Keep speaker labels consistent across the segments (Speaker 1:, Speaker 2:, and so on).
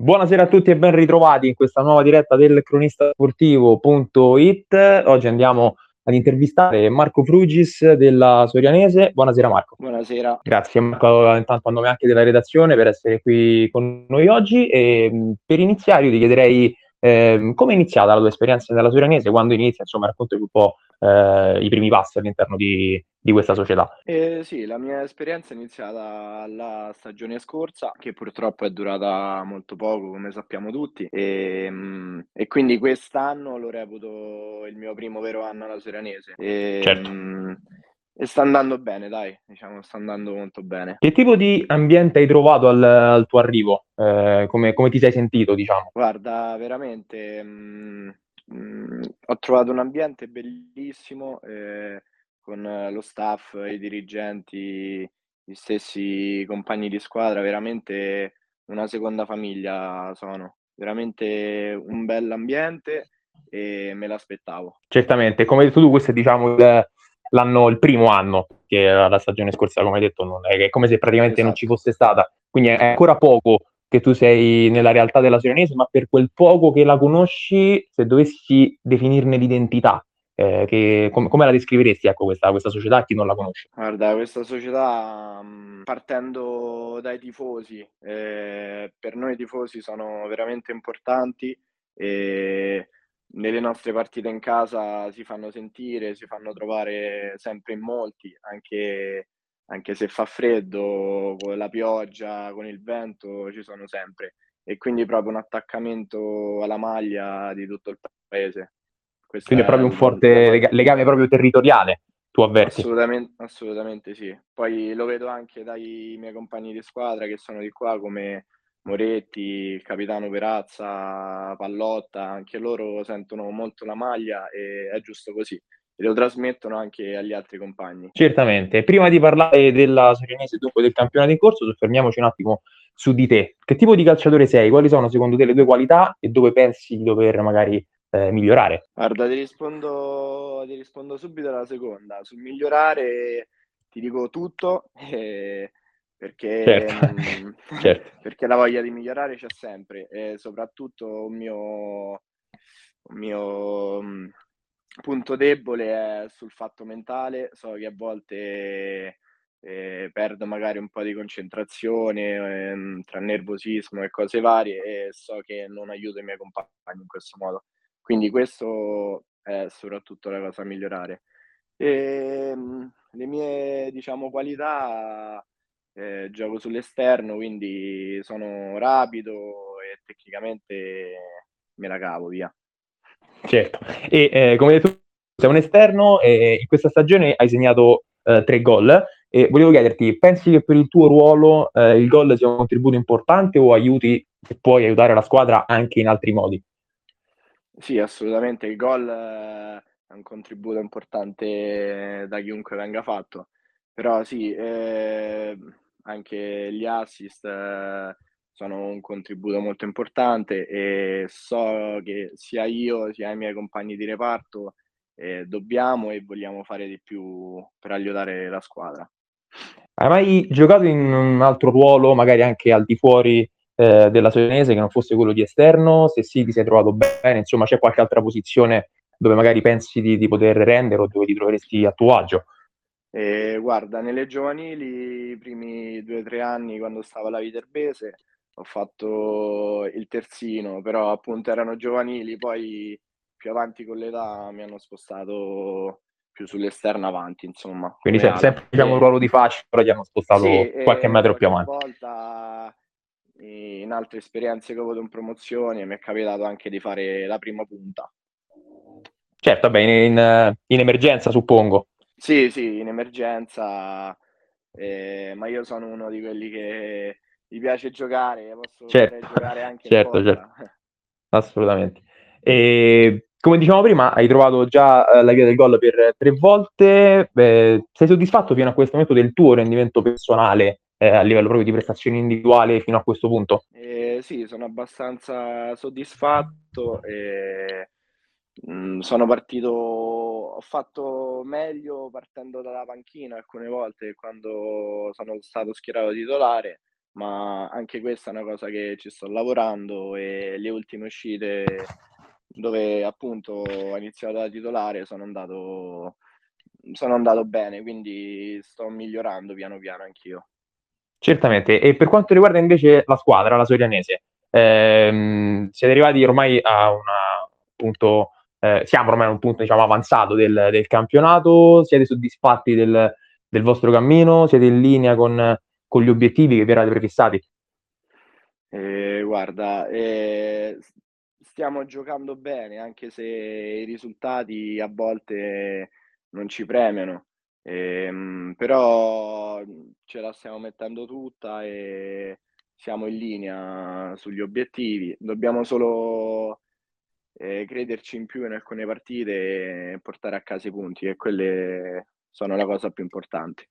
Speaker 1: Buonasera a tutti e ben ritrovati in questa nuova diretta del cronistasportivo.it. Oggi andiamo ad intervistare Marco Frugis della Sorianese. Buonasera Marco.
Speaker 2: Buonasera.
Speaker 1: Grazie Marco, intanto a nome anche della redazione per essere qui con noi oggi e per iniziare io ti chiederei eh, come è iniziata la tua esperienza nella Sorianese, quando inizia, insomma racconti un po' eh, i primi passi all'interno di, di questa società?
Speaker 2: Eh, sì, la mia esperienza è iniziata la stagione scorsa, che purtroppo è durata molto poco, come sappiamo tutti, e, mm, e quindi quest'anno lo reputo il mio primo vero anno alla Serenese. E,
Speaker 1: certo.
Speaker 2: Mm, e sta andando bene, dai, diciamo, sta andando molto bene.
Speaker 1: Che tipo di ambiente hai trovato al, al tuo arrivo? Eh, come, come, ti sei sentito, diciamo?
Speaker 2: Guarda, veramente mh, mm, mh, ho trovato un ambiente bellissimo. Eh, con lo staff, i dirigenti, gli stessi compagni di squadra, veramente una seconda famiglia sono. Veramente un bell'ambiente e me l'aspettavo.
Speaker 1: Certamente, come hai detto tu, questo è diciamo il, l'anno, il primo anno che era la stagione scorsa, come hai detto, non è, è come se praticamente esatto. non ci fosse stata. Quindi è ancora poco che tu sei nella realtà della Sionese, ma per quel poco che la conosci, se dovessi definirne l'identità, eh, che, com- come la descriveresti ecco, questa, questa, società a chi non la conosce?
Speaker 2: Guarda, questa società partendo dai tifosi, eh, per noi i tifosi sono veramente importanti e nelle nostre partite in casa si fanno sentire, si fanno trovare sempre in molti, anche, anche se fa freddo, con la pioggia, con il vento, ci sono sempre. E quindi proprio un attaccamento alla maglia di tutto il paese.
Speaker 1: Questa Quindi è proprio un forte lega- legame proprio territoriale, tu avverti?
Speaker 2: Assolutamente, assolutamente sì. Poi lo vedo anche dai miei compagni di squadra che sono di qua come Moretti, il capitano Perazza, Pallotta, anche loro sentono molto la maglia e è giusto così. E lo trasmettono anche agli altri compagni.
Speaker 1: Certamente. Prima di parlare della Serenese e dopo del campionato in corso, soffermiamoci un attimo su di te. Che tipo di calciatore sei? Quali sono secondo te le tue qualità e dove pensi di dover magari eh, migliorare?
Speaker 2: Guarda, ti rispondo, ti rispondo subito alla seconda. Sul migliorare ti dico tutto, eh, perché,
Speaker 1: certo. mh, mm, certo.
Speaker 2: perché la voglia di migliorare c'è sempre e soprattutto un mio, un mio mh, mm, punto debole è sul fatto mentale. So che a volte eh, perdo magari un po' di concentrazione eh, tra nervosismo e cose varie e so che non aiuto i miei compagni in questo modo. Quindi questo è soprattutto la cosa a migliorare. E, ehm, le mie, diciamo, qualità, eh, gioco sull'esterno, quindi sono rapido e tecnicamente me la cavo, via.
Speaker 1: Certo, e eh, come hai detto, sei un esterno e in questa stagione hai segnato eh, tre gol e volevo chiederti, pensi che per il tuo ruolo eh, il gol sia un contributo importante o aiuti e puoi aiutare la squadra anche in altri modi?
Speaker 2: Sì, assolutamente. Il gol eh, è un contributo importante da chiunque venga fatto, però sì, eh, anche gli assist eh, sono un contributo molto importante e so che sia io sia i miei compagni di reparto eh, dobbiamo e vogliamo fare di più per aiutare la squadra.
Speaker 1: Hai mai giocato in un altro ruolo, magari anche al di fuori eh, della Solenese che non fosse quello di esterno? Se sì, ti sei trovato bene? Insomma, c'è qualche altra posizione dove magari pensi di, di poter rendere o dove ti troveresti a tuo agio?
Speaker 2: Eh, guarda, nelle giovanili, i primi due o tre anni, quando stavo alla Viterbese, ho fatto il terzino, però appunto erano giovanili, poi più avanti con l'età mi hanno spostato più sull'esterno avanti, insomma.
Speaker 1: Quindi se, sempre diciamo un ruolo di fascia, però ti hanno spostato sì, qualche metro più avanti.
Speaker 2: volta in altre esperienze che ho avuto in promozione mi è capitato anche di fare la prima punta.
Speaker 1: Certo, vabbè, in, in emergenza suppongo.
Speaker 2: Sì, sì, in emergenza, eh, ma io sono uno di quelli che gli piace giocare, posso certo. giocare anche
Speaker 1: certo, certo. Assolutamente. E, come diciamo prima, hai trovato già eh, la via del gol per tre volte. Beh, sei soddisfatto fino a questo momento del tuo rendimento personale eh, a livello proprio di prestazioni individuali fino a questo punto?
Speaker 2: Eh, sì, sono abbastanza soddisfatto. E, mh, mm, sono partito, ho fatto meglio partendo dalla panchina alcune volte quando sono stato schierato titolare, ma anche questa è una cosa che ci sto lavorando e le ultime uscite dove appunto ho iniziato da titolare sono andato, sono andato bene, quindi sto migliorando piano piano anch'io.
Speaker 1: Certamente, e per quanto riguarda invece la squadra, la Sorianese, ehm, siete arrivati ormai a una, appunto, eh, siamo ormai a un punto diciamo, avanzato del, del campionato, siete soddisfatti del, del, vostro cammino, siete in linea con, con gli obiettivi che vi erate prefissati?
Speaker 2: Eh, guarda, eh, stiamo giocando bene, anche se i risultati a volte non ci premiano. Ehm, però ce la stiamo mettendo tutta e siamo in linea sugli obiettivi. Dobbiamo solo eh, crederci in più in alcune partite e portare a casa i punti, e quelle sono la cosa più importante.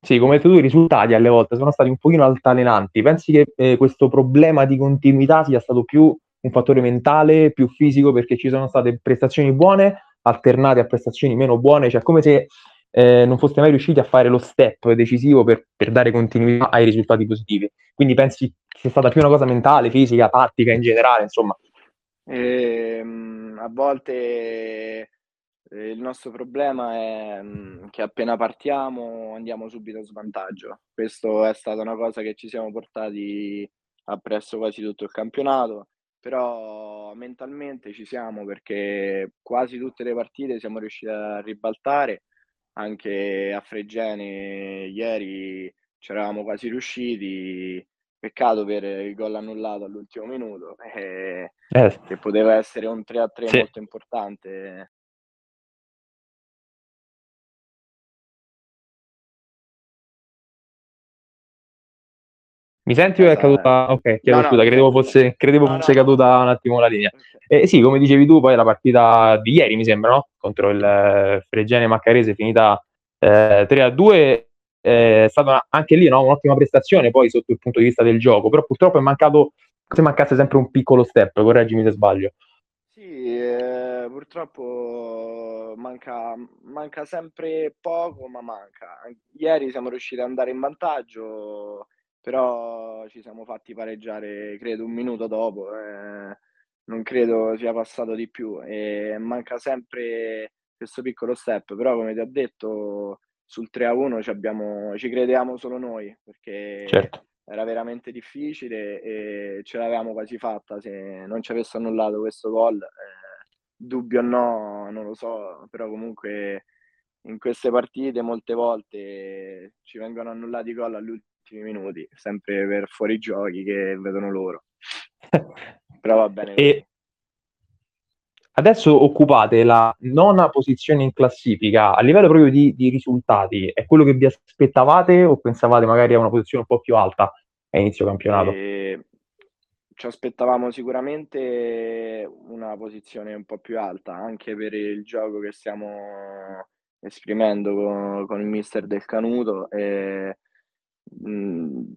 Speaker 1: Sì, come hai detto tu, i risultati alle volte sono stati un pochino altalenanti. Pensi che eh, questo problema di continuità sia stato più un fattore mentale, più fisico, perché ci sono state prestazioni buone alternate a prestazioni meno buone, cioè come se eh, non foste mai riusciti a fare lo step decisivo per, per, dare continuità ai risultati positivi. Quindi pensi sia stata più una cosa mentale, fisica, tattica in generale, insomma?
Speaker 2: Ehm, a volte eh, il nostro problema è mm, che appena partiamo andiamo subito a svantaggio. Questa è stata una cosa che ci siamo portati appresso quasi tutto il campionato, però mentalmente ci siamo perché quasi tutte le partite siamo riusciti a ribaltare anche a Fregene ieri ci eravamo quasi riusciti, peccato per il gol annullato all'ultimo minuto, eh, eh. che poteva essere un 3 a 3 sì. molto importante.
Speaker 1: Mi senti o è caduta? Ok, chiedo no, scusa, no, credevo fosse, credevo no, fosse caduta un attimo la linea. Eh, sì, come dicevi tu, poi la partita di ieri, mi sembra, no? Contro il eh, Fregene Maccarese, finita eh, 3 a 2, eh, è stata anche lì no? un'ottima prestazione poi sotto il punto di vista del gioco, però purtroppo è mancato, se mancasse sempre un piccolo step, correggimi se sbaglio.
Speaker 2: Sì, eh, purtroppo manca, manca sempre poco, ma manca. Ieri siamo riusciti ad andare in vantaggio però ci siamo fatti pareggiare credo un minuto dopo, eh, non credo sia passato di più e manca sempre questo piccolo step, però come ti ho detto sul 3 a 1 ci, abbiamo, ci credevamo solo noi perché certo. era veramente difficile e ce l'avevamo quasi fatta se non ci avesse annullato questo gol. Eh, dubbio o no, non lo so, però comunque in queste partite molte volte ci vengono annullati gol all'ultimo ultimi minuti, sempre per fuori giochi che vedono loro. Però va bene.
Speaker 1: E adesso occupate la nona posizione in classifica a livello proprio di, di, risultati. È quello che vi aspettavate o pensavate magari a una posizione un po' più alta a inizio campionato? E...
Speaker 2: Ci aspettavamo sicuramente una posizione un po' più alta, anche per il gioco che stiamo esprimendo con, con il mister del Canuto. E Mhmm,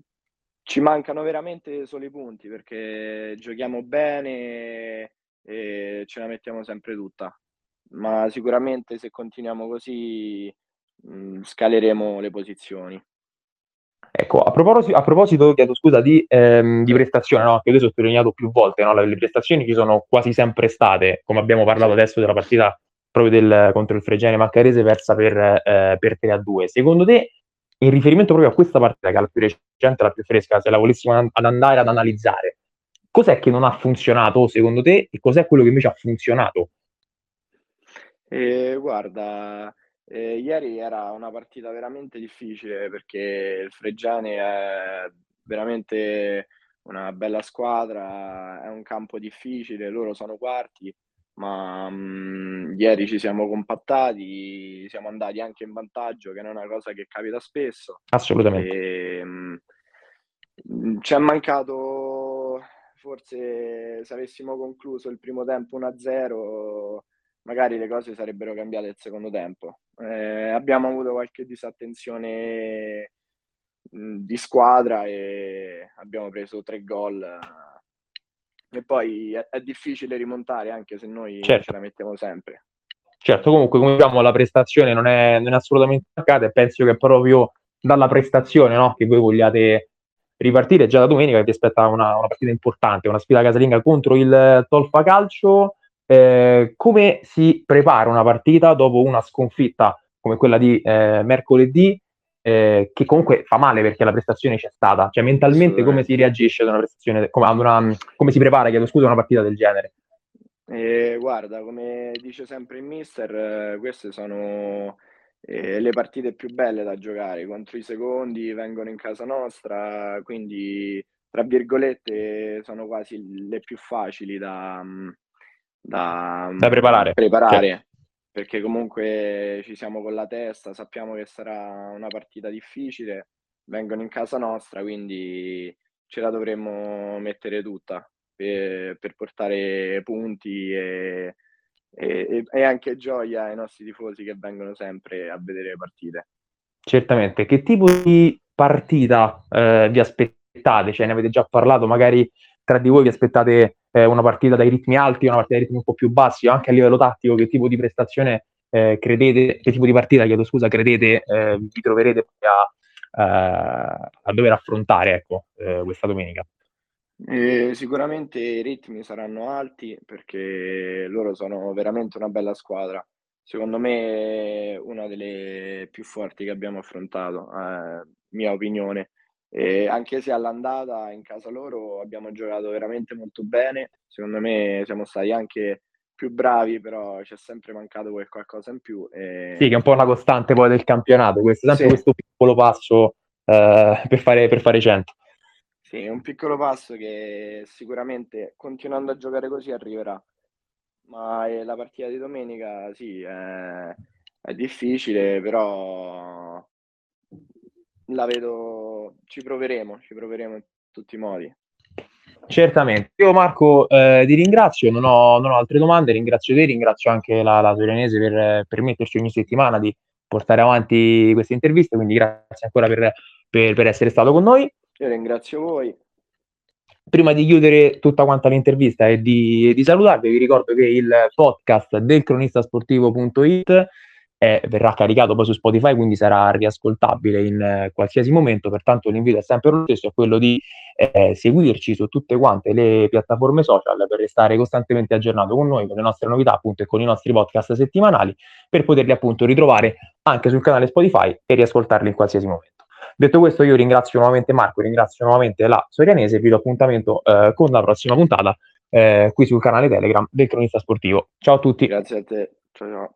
Speaker 2: ci mancano veramente solo i punti perché giochiamo bene e ce la mettiamo sempre tutta. Ma sicuramente se continuiamo così, mhmm, scaleremo le posizioni.
Speaker 1: Ecco, a proposito, a proposito chiedo scusa di, ehm, di prestazione, no, che io ho sottolineato più volte, no, le prestazioni ci sono quasi sempre state, come abbiamo parlato adesso della partita proprio del contro il Fregene Maccarese persa per, eh, per 3 a 2. Secondo te in riferimento proprio a questa partita, che è la più recente, la più fresca, se la volessimo ad andare ad analizzare, cos'è che non ha funzionato secondo te e cos'è quello che invece ha funzionato?
Speaker 2: Eh, guarda, eh, ieri era una partita veramente difficile perché il Freggiane è veramente una bella squadra, è un campo difficile, loro sono quarti, ma mh, ieri ci siamo compattati, siamo andati anche in vantaggio, che non è una cosa che capita spesso.
Speaker 1: Assolutamente. E,
Speaker 2: mh, ci è mancato, forse se avessimo concluso il primo tempo 1-0, magari le cose sarebbero cambiate il secondo tempo. Eh, abbiamo avuto qualche disattenzione di squadra e abbiamo preso tre gol e poi è, è difficile rimontare anche se noi certo. ce la mettiamo sempre.
Speaker 1: Certo, comunque come diciamo la prestazione non è, non è assolutamente mancata e penso che proprio dalla prestazione no, che voi vogliate ripartire già da domenica che ti aspetta una, una partita importante, una sfida casalinga contro il Tolfa Calcio. Eh, come si prepara una partita dopo una sconfitta come quella di eh, mercoledì, eh, che comunque fa male perché la prestazione c'è stata? Cioè, mentalmente come si reagisce ad una prestazione, come, ad una, come si prepara, chiedo scusa, una partita del genere?
Speaker 2: Eh, guarda, come dice sempre il mister, eh, queste sono eh, le partite più belle da giocare. Contro i secondi vengono in casa nostra, quindi tra virgolette sono quasi le più facili da,
Speaker 1: da, da preparare.
Speaker 2: preparare. Certo. Perché comunque ci siamo con la testa, sappiamo che sarà una partita difficile, vengono in casa nostra, quindi ce la dovremmo mettere tutta per, per portare punti e, e, e, anche gioia ai nostri tifosi che vengono sempre a vedere le partite.
Speaker 1: Certamente, che tipo di partita eh, vi aspettate? Cioè, ne avete già parlato, magari tra di voi vi aspettate eh, una partita dai ritmi alti, una partita dai ritmi un po' più bassi, anche a livello tattico, che tipo di prestazione eh, credete, che tipo di partita, chiedo scusa, credete eh, vi troverete a, eh, a, dover affrontare ecco, eh, questa domenica?
Speaker 2: Eh, sicuramente i ritmi saranno alti perché loro sono veramente una bella squadra. Secondo me una delle più forti che abbiamo affrontato, eh, mia opinione. E anche se all'andata in casa loro abbiamo giocato veramente molto bene, secondo me siamo stati anche più bravi, però ci è sempre mancato quel qualcosa in più. E...
Speaker 1: Sì, che è un po' una costante poi del campionato, questo, sempre sì. questo piccolo passo eh, per, fare, per fare 100.
Speaker 2: Sì, è un piccolo passo che sicuramente continuando a giocare così arriverà. Ma eh, la partita di domenica sì, è, è difficile, però la vedo, ci proveremo, ci proveremo in tutti i modi.
Speaker 1: Certamente. Io Marco eh, ti ringrazio, non ho, non ho, altre domande, ringrazio te, ringrazio anche la, la Torinese per permetterci ogni settimana di portare avanti queste interviste, quindi grazie ancora per, per, per essere stato con noi.
Speaker 2: Io ringrazio voi.
Speaker 1: Prima di chiudere tutta quanta l'intervista e di, di salutarvi, vi ricordo che il podcast del cronistasportivo.it è, verrà caricato poi su Spotify, quindi sarà riascoltabile in eh, qualsiasi momento, pertanto l'invito è sempre lo stesso, è quello di eh, seguirci su tutte quante le piattaforme social per restare costantemente aggiornato con noi, con le nostre novità appunto e con i nostri podcast settimanali, per poterli appunto ritrovare anche sul canale Spotify e riascoltarli in qualsiasi momento. Detto questo, io ringrazio nuovamente Marco, ringrazio nuovamente la Sorianese e vi do appuntamento eh, con la prossima puntata eh, qui sul canale Telegram del Cronista Sportivo. Ciao a tutti.
Speaker 2: Grazie a te. Ciao ciao.